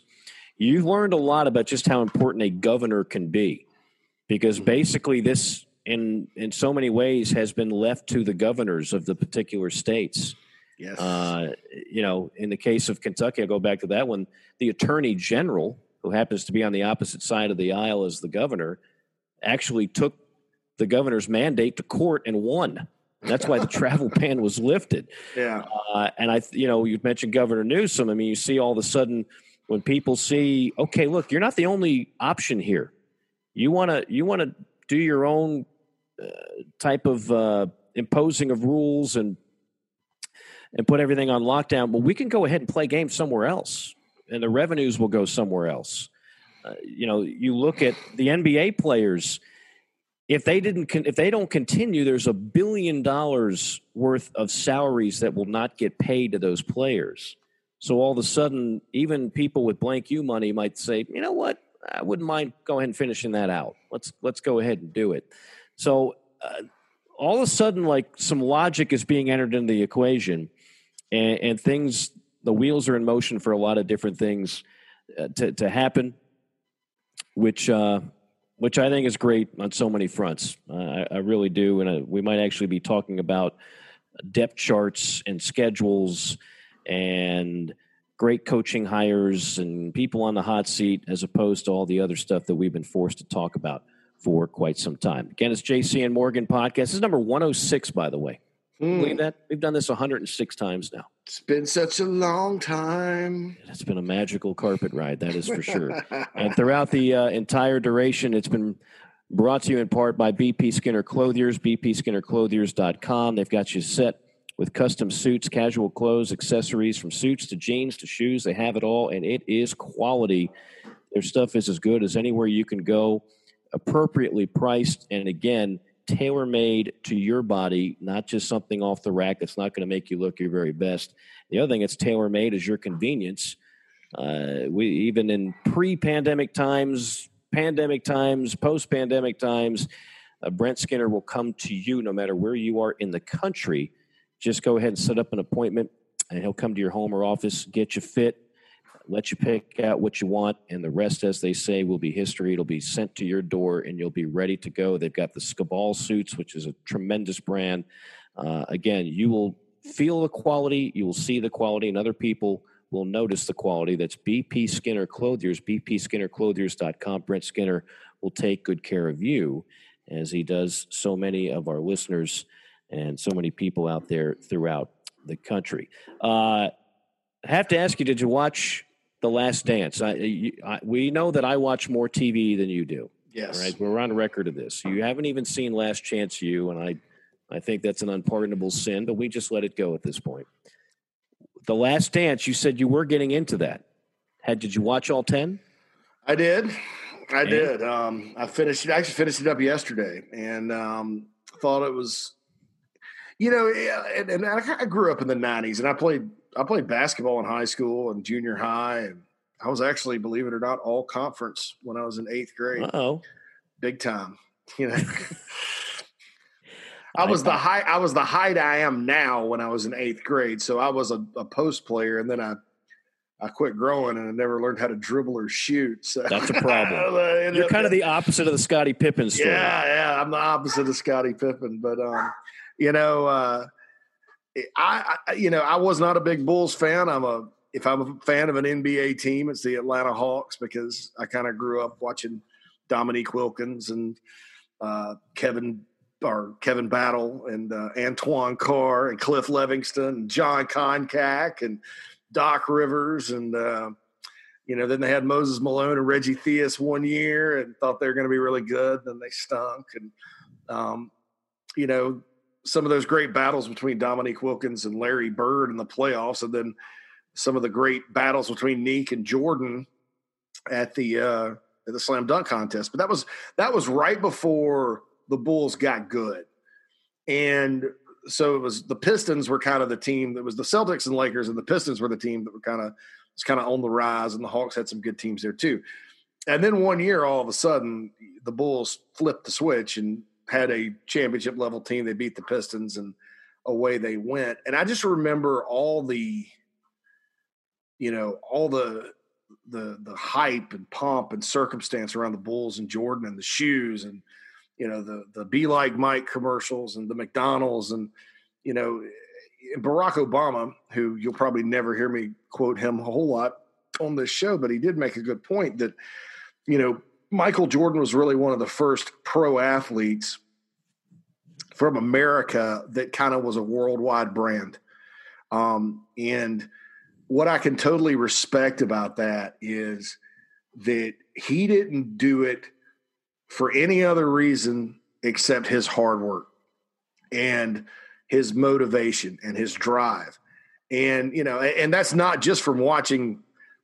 You've learned a lot about just how important a governor can be because basically this in in so many ways has been left to the governors of the particular states Yes. uh, you know in the case of kentucky i'll go back to that one the attorney general who happens to be on the opposite side of the aisle as the governor actually took the governor's mandate to court and won that's why the travel ban was lifted yeah. uh, and I, you know, you mentioned Governor Newsom. I mean, you see all of a sudden when people see, okay, look, you're not the only option here. You want to you want to do your own uh, type of uh, imposing of rules and and put everything on lockdown. Well, we can go ahead and play games somewhere else, and the revenues will go somewhere else. Uh, you know, you look at the NBA players. If they didn't, con- if they don't continue, there's a billion dollars worth of salaries that will not get paid to those players. So all of a sudden, even people with blank U money might say, you know what, I wouldn't mind go ahead and finishing that out. Let's let's go ahead and do it. So uh, all of a sudden, like some logic is being entered into the equation, and, and things the wheels are in motion for a lot of different things uh, to to happen, which. Uh, which I think is great on so many fronts. Uh, I, I, really do, and uh, we might actually be talking about depth charts and schedules and great coaching hires and people on the hot seat as opposed to all the other stuff that we've been forced to talk about for quite some time. Again, it's JC and Morgan podcast. This is number 106, by the way. Mm. Believe that? We've done this 106 times now. It's been such a long time. It's been a magical carpet ride, that is for sure. and throughout the uh, entire duration, it's been brought to you in part by BP Skinner Clothiers, bpskinnerclothiers.com. They've got you set with custom suits, casual clothes, accessories from suits to jeans to shoes. They have it all, and it is quality. Their stuff is as good as anywhere you can go, appropriately priced, and again, tailor made to your body, not just something off the rack that's not going to make you look your very best. The other thing that's tailor made is your convenience. Uh, we even in pre-pandemic times, pandemic times, post-pandemic times, uh, Brent Skinner will come to you no matter where you are in the country just go ahead and set up an appointment and he'll come to your home or office, get you fit, let you pick out what you want, and the rest, as they say, will be history. It'll be sent to your door and you'll be ready to go. They've got the Scabal suits, which is a tremendous brand. Uh, again, you will feel the quality, you will see the quality, and other people will notice the quality. That's BP Skinner Clothiers, bpskinnerclothiers.com. Brent Skinner will take good care of you as he does so many of our listeners and so many people out there throughout the country. Uh, I have to ask you, did you watch The Last Dance? I, you, I, we know that I watch more TV than you do. Yes. Right. We're on record of this. You haven't even seen Last Chance You, and I, I think that's an unpardonable sin, but we just let it go at this point. The Last Dance, you said you were getting into that. Had did you watch all ten? I did. I and? did. Um, I finished. I actually finished it up yesterday, and um, thought it was you know, and, and I grew up in the '90s, and I played I played basketball in high school and junior high, and I was actually, believe it or not, all conference when I was in eighth grade. Oh, big time. You know, I was the height. I was the height I am now when I was in eighth grade. So I was a, a post player, and then I I quit growing and I never learned how to dribble or shoot. So. That's a problem. You're kind of the opposite of the Scottie Pippen story. Yeah, yeah, I'm the opposite of Scottie Pippen, but um, you know, uh, I, I, you know, I was not a big Bulls fan. I'm a if I'm a fan of an NBA team, it's the Atlanta Hawks because I kind of grew up watching Dominique Wilkins and uh, Kevin or Kevin Battle and uh, Antoine Carr and Cliff Levingston and Jon Koncak and Doc Rivers and uh, you know then they had Moses Malone and Reggie Theus one year and thought they were going to be really good. Then they stunk and um, you know some of those great battles between Dominique Wilkins and Larry Bird in the playoffs, and then some of the great battles between Nique and Jordan at the uh, at the slam dunk contest. But that was that was right before the Bulls got good, and so it was the Pistons were kind of the team that was the Celtics and Lakers, and the Pistons were the team that were kind of was kind of on the rise, and the Hawks had some good teams there too. And then one year, all of a sudden, the Bulls flipped the switch and had a championship level team. They beat the Pistons and away they went. And I just remember all the, you know, all the the the hype and pomp and circumstance around the Bulls and Jordan and the shoes and you know the the Be Like Mike commercials and the McDonald's and you know Barack Obama, who you'll probably never hear me quote him a whole lot on this show, but he did make a good point that you know Michael Jordan was really one of the first pro athletes from America that kind of was a worldwide brand. Um, and what I can totally respect about that is that he didn't do it for any other reason except his hard work and his motivation and his drive. And, you know, and that's not just from watching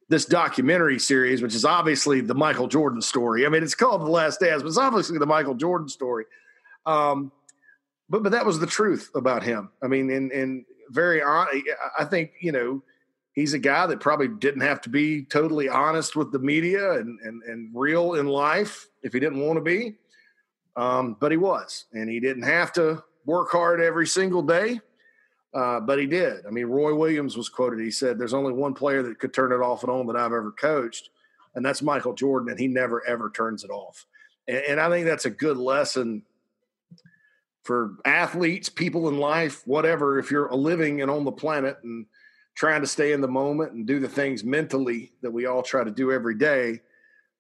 this documentary series, which is obviously the Michael Jordan story. I mean, it's called The Last Dance, but it's obviously the Michael Jordan story. Um, but but that was the truth about him. I mean, and and very. I think you know he's a guy that probably didn't have to be totally honest with the media and and, and real in life if he didn't want to be. Um, but he was, and he didn't have to work hard every single day. Uh, but he did. I mean, Roy Williams was quoted. He said, "There's only one player that could turn it off and on that I've ever coached, and that's Michael Jordan, and he never ever turns it off." And, and I think that's a good lesson for athletes, people in life, whatever. If you're a living and on the planet and trying to stay in the moment and do the things mentally that we all try to do every day,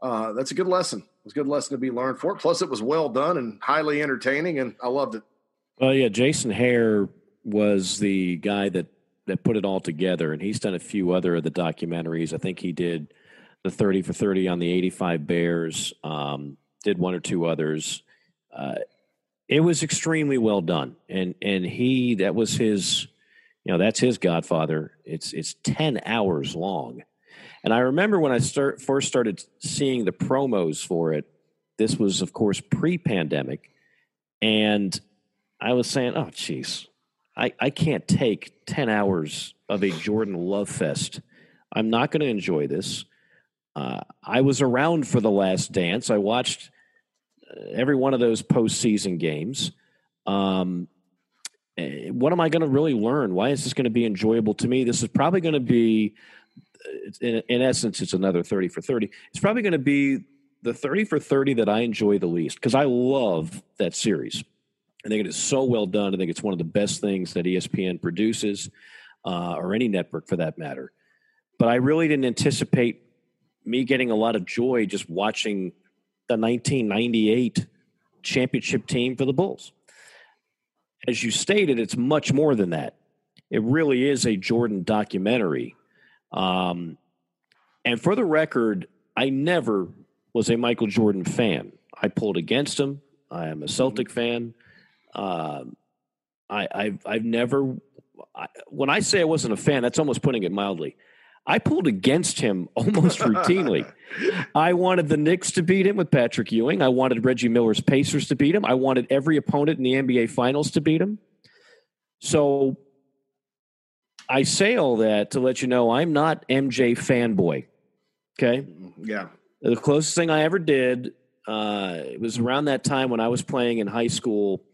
uh, that's a good lesson. It was a good lesson to be learned for. Plus, it was well done and highly entertaining, and I loved it. Well, yeah, Jason Hehir was the guy that that put it all together, and he's done a few other of the documentaries. I think he did the thirty for thirty on the '85 Bears. Um, did one or two others. Uh, it was extremely well done, and and he that was his, you know, that's his Godfather. It's it's ten hours long, and I remember when I start first started seeing the promos for it. This was, of course, pre-pandemic, and I was saying, "Oh, jeez, I, I can't take 10 hours of a Jordan love fest. I'm not going to enjoy this. Uh, I was around for the last dance. I watched uh, every one of those postseason games. Um, eh, what am I going to really learn? Why is this going to be enjoyable to me? This is probably going to be, uh, in, in essence, it's another 30 for 30. It's probably going to be the 30 for 30 that I enjoy the least because I love that series. I think it is so well done. I think it's one of the best things that ESPN produces, uh, or any network for that matter. But I really didn't anticipate me getting a lot of joy just watching the 1998 championship team for the Bulls. As you stated, it's much more than that. It really is a Jordan documentary. Um, and for the record, I never was a Michael Jordan fan. I pulled against him. I am a Celtic fan. Um, I, I've I've never I, when I say I wasn't a fan, that's almost putting it mildly. I pulled against him almost routinely. I wanted the Knicks to beat him with Patrick Ewing. I wanted Reggie Miller's Pacers to beat him. I wanted every opponent in the NBA Finals to beat him. So I say all that to let you know I'm not MJ fanboy. Okay. Yeah. The closest thing I ever did uh, it was around that time when I was playing in high school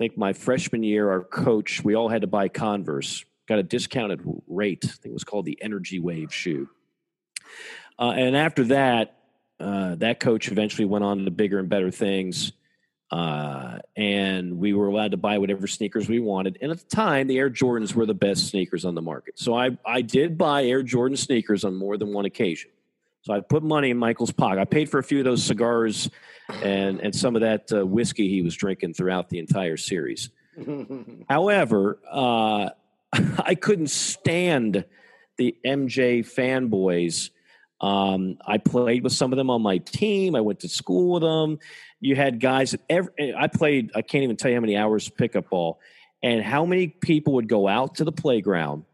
think my freshman year, our coach, we all had to buy Converse, got a discounted rate. I think it was called the Energy Wave shoe. Uh, and after that, uh, that coach eventually went on to bigger and better things. Uh, and we were allowed to buy whatever sneakers we wanted. And at the time, the Air Jordans were the best sneakers on the market. So I, I did buy Air Jordan sneakers on more than one occasion. So I put money in Michael's pocket. I paid for a few of those cigars and and some of that uh, whiskey he was drinking throughout the entire series. However, uh, I couldn't stand the MJ fanboys. Um, I played with some of them on my team. I went to school with them. You had guys that every, I played. I can't even tell you how many hours of pickup ball, and how many people would go out to the playground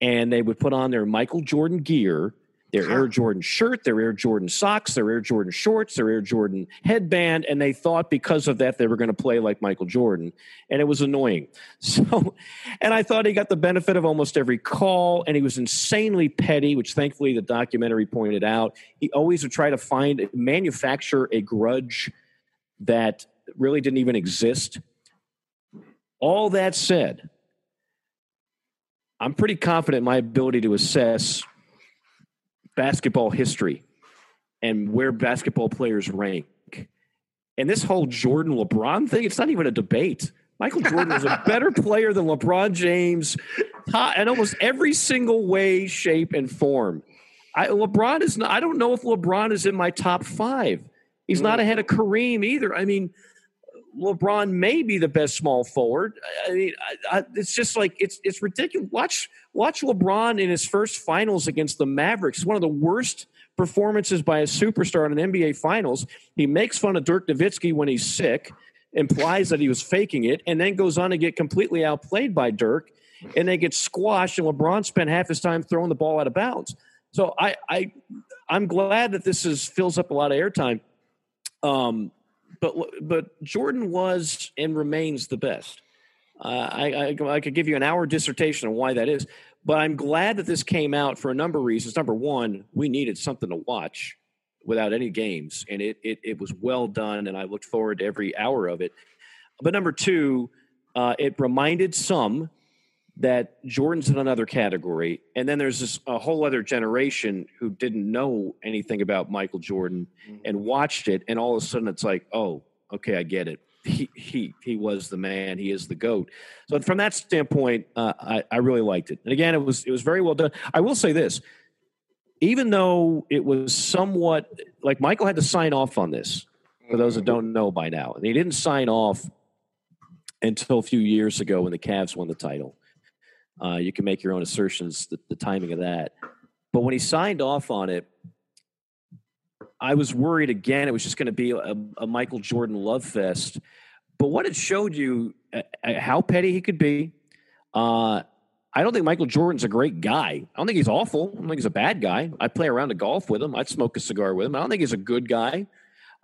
and they would put on their Michael Jordan gear their Air Jordan shirt, their Air Jordan socks, their Air Jordan shorts, their Air Jordan headband, and they thought because of that they were going to play like Michael Jordan, and it was annoying. So, and I thought he got the benefit of almost every call, and he was insanely petty, which thankfully the documentary pointed out. He always would try to find manufacture a grudge that really didn't even exist. All that said, I'm pretty confident in my ability to assess basketball history and where basketball players rank. And this whole Jordan LeBron thing, it's not even a debate. Michael Jordan was a better player than LeBron James in almost every single way, shape, and form. I, LeBron is not, I don't know if LeBron is in my top five. He's not mm. ahead of Kareem either. I mean, LeBron may be the best small forward. I mean, I, I, it's just like it's it's ridiculous. Watch watch LeBron in his first finals against the Mavericks. One of the worst performances by a superstar in an NBA Finals. He makes fun of Dirk Nowitzki when he's sick, implies that he was faking it, and then goes on to get completely outplayed by Dirk, and they get squashed. And LeBron spent half his time throwing the ball out of bounds. So I I I'm glad that this is fills up a lot of airtime. Um, but but Jordan was and remains the best. Uh, I, I, I could give you an hour dissertation on why that is, but I'm glad that this came out for a number of reasons. Number one, we needed something to watch without any games, and it it, it was well done, and I looked forward to every hour of it. But number two, uh, it reminded some that Jordan's in another category, and then there's this a whole other generation who didn't know anything about Michael Jordan mm-hmm. and watched it, and all of a sudden it's like, oh, okay, I get it. He he he was the man. He is the goat. So from that standpoint, uh, I I really liked it. And again, it was it was very well done. I will say this, even though it was somewhat like Michael had to sign off on this. For those that don't know by now, and he didn't sign off until a few years ago when the Cavs won the title. Uh, you can make your own assertions, the, the timing of that. But when he signed off on it, I was worried again. It was just going to be a, a, Michael Jordan love fest. But what it showed you, uh, uh, how petty he could be. Uh, I don't think Michael Jordan's a great guy. I don't think he's awful. I don't think he's a bad guy. I'd play around to golf with him. I'd smoke a cigar with him. I don't think he's a good guy.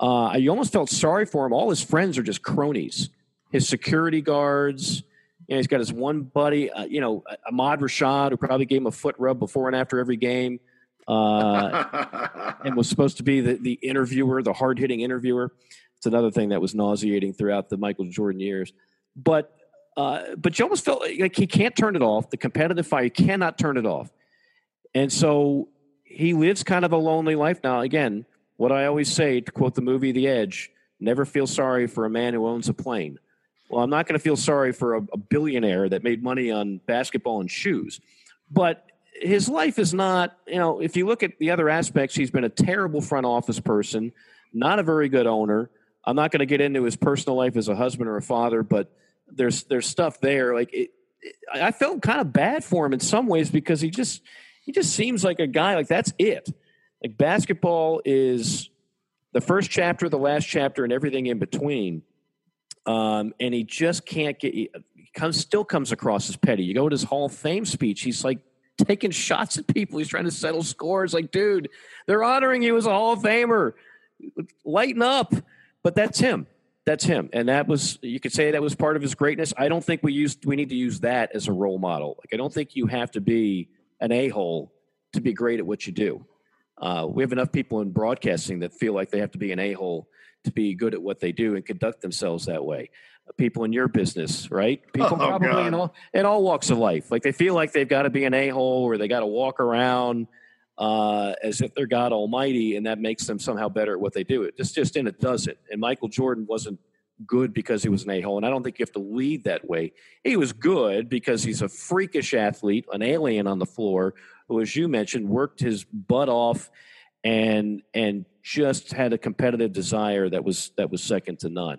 Uh, I almost felt sorry for him. All his friends are just cronies. His security guards, you know, he's got his one buddy, uh, you know, Ahmad Rashad, who probably gave him a foot rub before and after every game, uh, and was supposed to be the, the interviewer, the hard hitting interviewer. It's another thing that was nauseating throughout the Michael Jordan years. But uh, but you almost felt like he can't turn it off. The competitive fire, cannot turn it off. And so he lives kind of a lonely life now. Again, what I always say, to quote the movie The Edge, never feel sorry for a man who owns a plane. Well, I'm not going to feel sorry for a, a billionaire that made money on basketball and shoes. But his life is not, you know, if you look at the other aspects, he's been a terrible front office person, not a very good owner. I'm not going to get into his personal life as a husband or a father, but there's there's stuff there. Like it, it, I felt kind of bad for him in some ways because he just he just seems like a guy like that's it. Like basketball is the first chapter, the last chapter, and everything in between. Um, and he just can't get. He comes still comes across as petty. You go to his Hall of Fame speech. He's like taking shots at people. He's trying to settle scores. Like, dude, they're honoring you as a Hall of Famer. Lighten up. But that's him. That's him. And that was you could say that was part of his greatness. I don't think we used we need to use that as a role model. Like, I don't think you have to be an a hole to be great at what you do. Uh, we have enough people in broadcasting that feel like they have to be an a hole to be good at what they do and conduct themselves that way. People in your business, right? People oh, probably in all, in all walks of life, like they feel like they've got to be an a hole or they got to walk around uh, as if they're God Almighty, and that makes them somehow better at what they do. It just just in it doesn't. And Michael Jordan wasn't good because he was an a hole, and I don't think you have to lead that way. He was good because he's a freakish athlete, an alien on the floor, who, as you mentioned, worked his butt off and and just had a competitive desire that was that was second to none.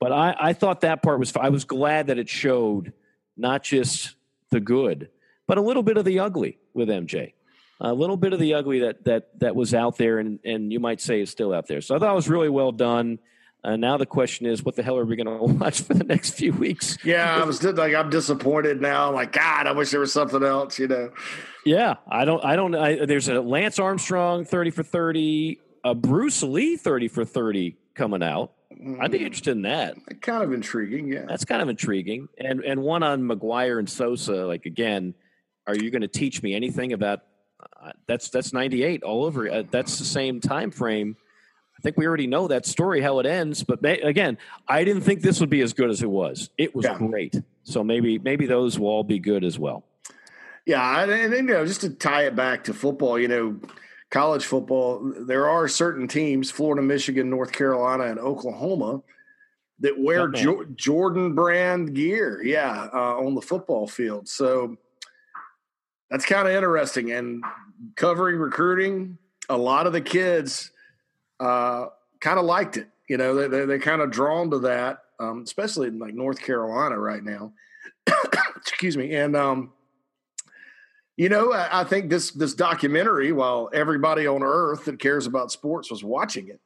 But I, I thought that part was. I was glad that it showed not just the good, but a little bit of the ugly with MJ. A little bit of the ugly that that that was out there, and and you might say is still out there. So I thought it was really well done. Uh, now the question is, what the hell are we going to watch for the next few weeks? Yeah, I was like, I'm disappointed now. Like, God, I wish there was something else. You know. Yeah, I don't. I don't. I, there's a Lance Armstrong thirty for thirty a Bruce Lee 30 for 30 coming out. I'd be interested in that. Kind of intriguing, yeah. That's kind of intriguing. And and one on McGwire and Sosa. Like again, are you going to teach me anything about? Uh, that's that's 98 all over. Uh, that's the same time frame. I think we already know that story how it ends. But may, again, I didn't think this would be as good as it was. It was yeah. great. So maybe maybe those will all be good as well. Yeah, and, and you know, just to tie it back to football, you know college football, there are certain teams, Florida, Michigan, North Carolina, and Oklahoma, that wear jo- Jordan brand gear, yeah, uh, on the football field. So that's kind of interesting. And covering recruiting, a lot of the kids uh, kind of liked it. You know, they, they, they're kind of drawn to that, um, especially in like North Carolina right now. Excuse me. And, um, you know, I, I think this this documentary, while everybody on earth that cares about sports was watching it,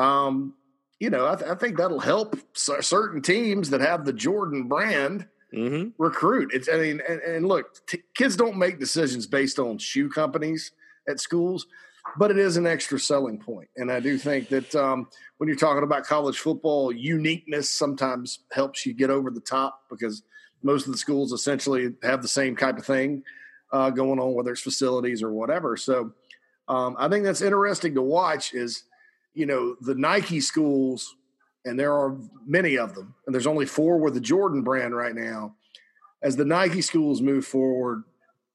um, you know, I, th- I think that'll help certain teams that have the Jordan brand Mm-hmm. recruit. It's I mean, and, and look, t- kids don't make decisions based on shoe companies at schools, but it is an extra selling point. And I do think that um, when you're talking about college football, uniqueness sometimes helps you get over the top because most of the schools essentially have the same type of thing uh, going on, whether it's facilities or whatever. So um, I think that's interesting to watch. Is you know the Nike schools and there are many of them, and there's only four with the Jordan brand right now. As the Nike schools move forward,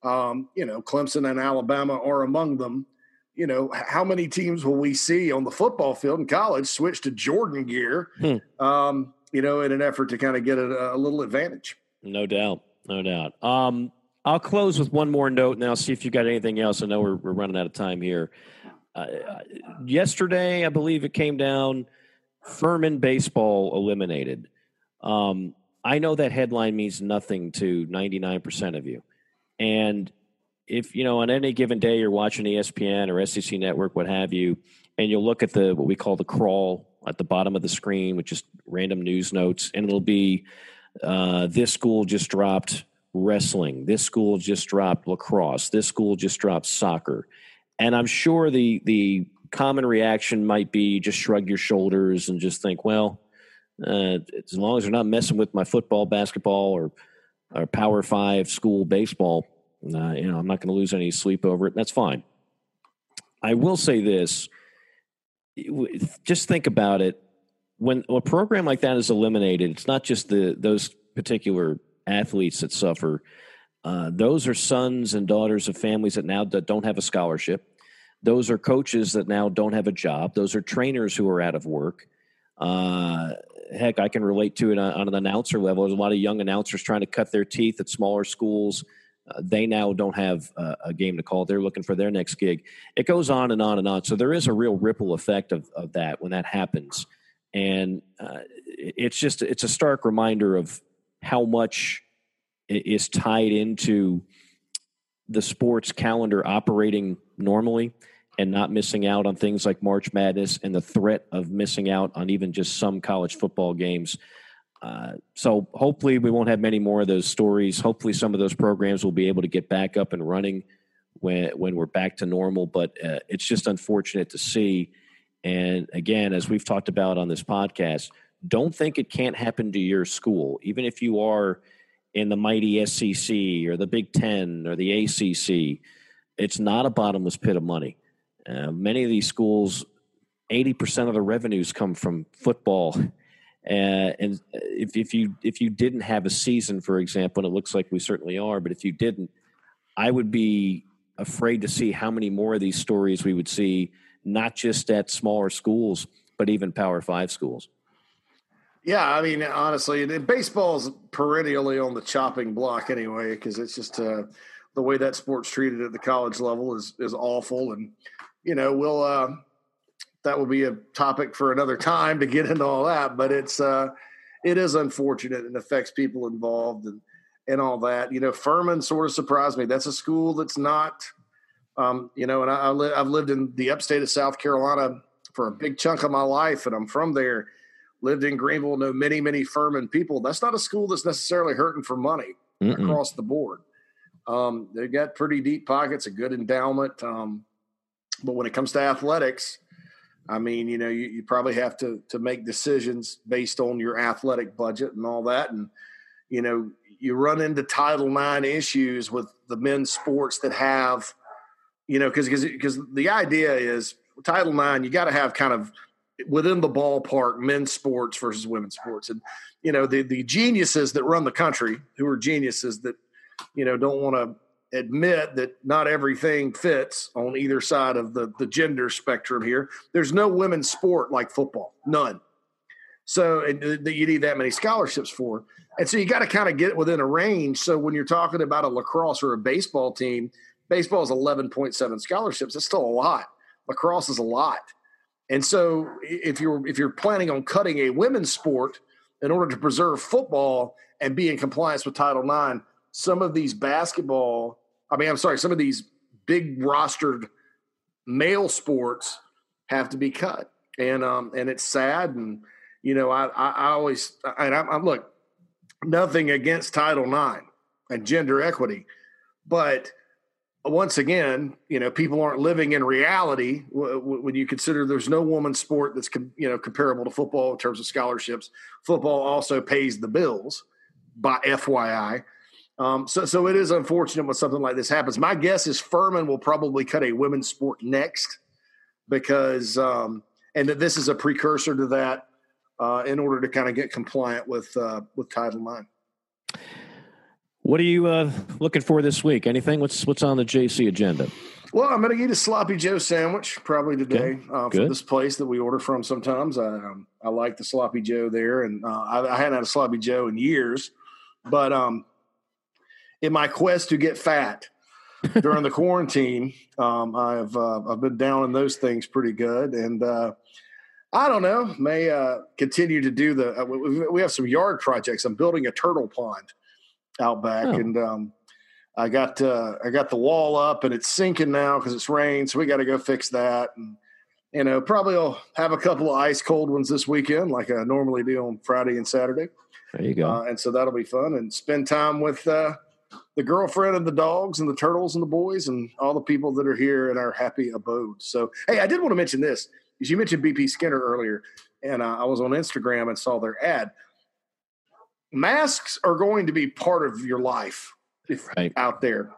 um, you know, Clemson and Alabama are among them. You know, how many teams will we see on the football field in college switch to Jordan gear? Hmm. Um, you know, in an effort to kind of get a, a little advantage. No doubt. No doubt. Um, I'll close with one more note and I'll see if you got anything else. I know we're, we're running out of time here. Uh, yesterday, I believe it came down Furman baseball eliminated. Um, I know that headline means nothing to 99% of you. And if, you know, on any given day you're watching ESPN or SEC Network, what have you, and you'll look at the what we call the crawl at the bottom of the screen, which is random news notes, and it'll be uh, this school just dropped wrestling, this school just dropped lacrosse, this school just dropped soccer, and I'm sure the the common reaction might be just shrug your shoulders and just think, well, uh, as long as they're not messing with my football, basketball, or or Power Five school baseball, uh, you know, I'm not going to lose any sleep over it. That's fine. I will say this: just think about it. When a program like that is eliminated, it's not just the those particular athletes that suffer. Uh, those are sons and daughters of families that now don't have a scholarship. Those are coaches that now don't have a job. Those are trainers who are out of work. Uh, heck, I can relate to it on, an announcer level. There's a lot of young announcers trying to cut their teeth at smaller schools. Uh, they now don't have a, a, game to call. They're looking for their next gig. It goes on and on and on. So there is a real ripple effect of, of that when that happens. And uh, it's just, it's a stark reminder of how much is tied into the sports calendar operating normally and not missing out on things like March Madness and the threat of missing out on even just some college football games. Uh, so hopefully we won't have many more of those stories. Hopefully some of those programs will be able to get back up and running when when we're back to normal. But uh, it's just unfortunate to see. And again, as we've talked about on this podcast, don't think it can't happen to your school, even if you are in the mighty SEC or the Big Ten or the ACC. It's not a bottomless pit of money. Uh, many of these schools, 80% of the revenues come from football. Uh, and if, if you if you didn't have a season, for example, and it looks like we certainly are, but if you didn't, I would be afraid to see how many more of these stories we would see, not just at smaller schools, but even Power Five schools. Yeah, I mean, honestly, baseball's perennially on the chopping block anyway, because it's just uh, the way that sport's treated at the college level is is awful, and you know, we'll uh, that will be a topic for another time to get into all that. But it's uh, it is unfortunate and affects people involved and and all that. You know, Furman sort of surprised me. That's a school that's not, um, you know, and I, I li- I've lived in the upstate of South Carolina for a big chunk of my life, and I'm from there. Lived in Greenville, know many, many Furman people. That's not a school that's necessarily hurting for money Mm-mm. across the board. Um, they got pretty deep pockets, a good endowment. Um, but when it comes to athletics, I mean, you know, you, you, probably have to to make decisions based on your athletic budget and all that. And you know, you run into Title IX issues with the men's sports that have, you know, because because the idea is Title IX, you got to have kind of within the ballpark men's sports versus women's sports, and you know, the the geniuses that run the country, who are geniuses that you know don't want to admit that not everything fits on either side of the, the gender spectrum here. There's no women's sport like football, none. So that you need that many scholarships for. And so you got to kind of get within a range. So when you're talking about a lacrosse or a baseball team, baseball is 11.7 scholarships. That's still a lot. Lacrosse is a lot. And so if you're if you're planning on cutting a women's sport in order to preserve football and be in compliance with Title IX, some of these basketball, I mean, I'm sorry, some of these big rostered male sports have to be cut. And um and it's sad and you know, I I, I always and I'm, I'm look nothing against Title IX and gender equity, but once again, you know, people aren't living in reality when you consider there's no woman sport that's you know comparable to football in terms of scholarships. Football also pays the bills, by FYI. Um, so, so it is unfortunate when something like this happens. My guess is Furman will probably cut a women's sport next because, um, and that this is a precursor to that uh, in order to kind of get compliant with uh, with Title IX. What are you uh, looking for this week? Anything? What's what's on the JC agenda? Well, I'm going to eat a sloppy Joe sandwich probably today uh, from this place that we order from. Sometimes I um, I like the sloppy Joe there, and uh, I, I, hadn't had a sloppy Joe in years. But um, in my quest to get fat during the quarantine, um, I've uh, I've been down in those things pretty good, and uh, I don't know may uh, continue to do the. Uh, we have some yard projects. I'm building a turtle pond out back, oh. and um, I got uh, I got the wall up, and it's sinking now because it's rained. So we got to go fix that, and you know probably I'll have a couple of ice cold ones this weekend, like I normally do on Friday and Saturday. There you go, uh, and so that'll be fun, and spend time with uh, the girlfriend and the dogs and the turtles and the boys and all the people that are here in our happy abode. So hey, I did want to mention this because you mentioned BP Skinner earlier, and uh, I was on Instagram and saw their ad masks are going to be part of your life right. out there.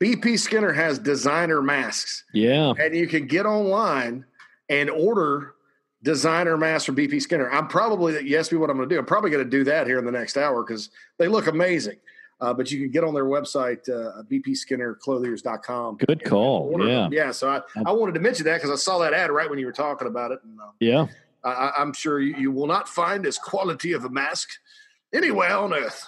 BP Skinner has designer masks. Yeah. And you can get online and order designer masks from BP Skinner. I'm probably, yes, me what I'm going to do. I'm probably going to do that here in the next hour because they look amazing. Uh, but you can get on their website, uh, bpskinnerclothiers.com. Good call. Yeah. Them. Yeah. So I, I wanted to mention that because I saw that ad right when you were talking about it. And, uh, yeah. I, am sure you, you, will not find as quality of a mask anywhere on earth.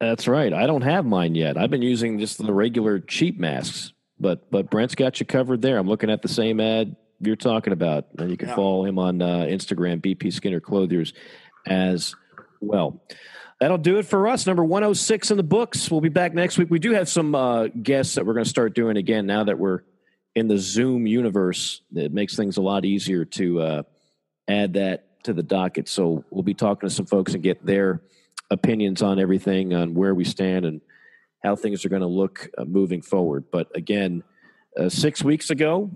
That's right. I don't have mine yet. I've been using just the regular cheap masks, but but Brent's got you covered there. I'm looking at the same ad you're talking about, and you can yeah. follow him on uh, Instagram, BP Skinner Clothiers, as well. That'll do it for us. Number 106 in the books. We'll be back next week. We do have some uh, guests that we're going to start doing again now that we're in the Zoom universe. It makes things a lot easier to uh, add that to the docket. So we'll be talking to some folks and get their opinions on everything, on where we stand, and how things are going to look uh, moving forward. But again, uh, six weeks ago,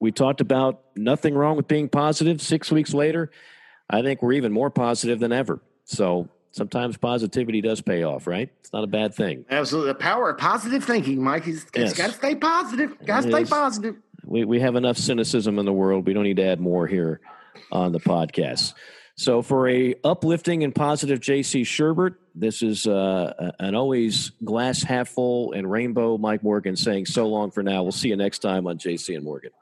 we talked about nothing wrong with being positive. Six weeks later, I think we're even more positive than ever. So sometimes positivity does pay off, right? It's not a bad thing. Absolutely. The power of positive thinking, Mike. It's, yes. got to stay positive. Got to stay positive. We, we have enough cynicism in the world. We don't need to add more here on the podcast. So for a uplifting and positive JC Shurburtt, this is uh, an always glass half full and rainbow Mike Morgan saying so long for now. We'll see you next time on JC and Morgan.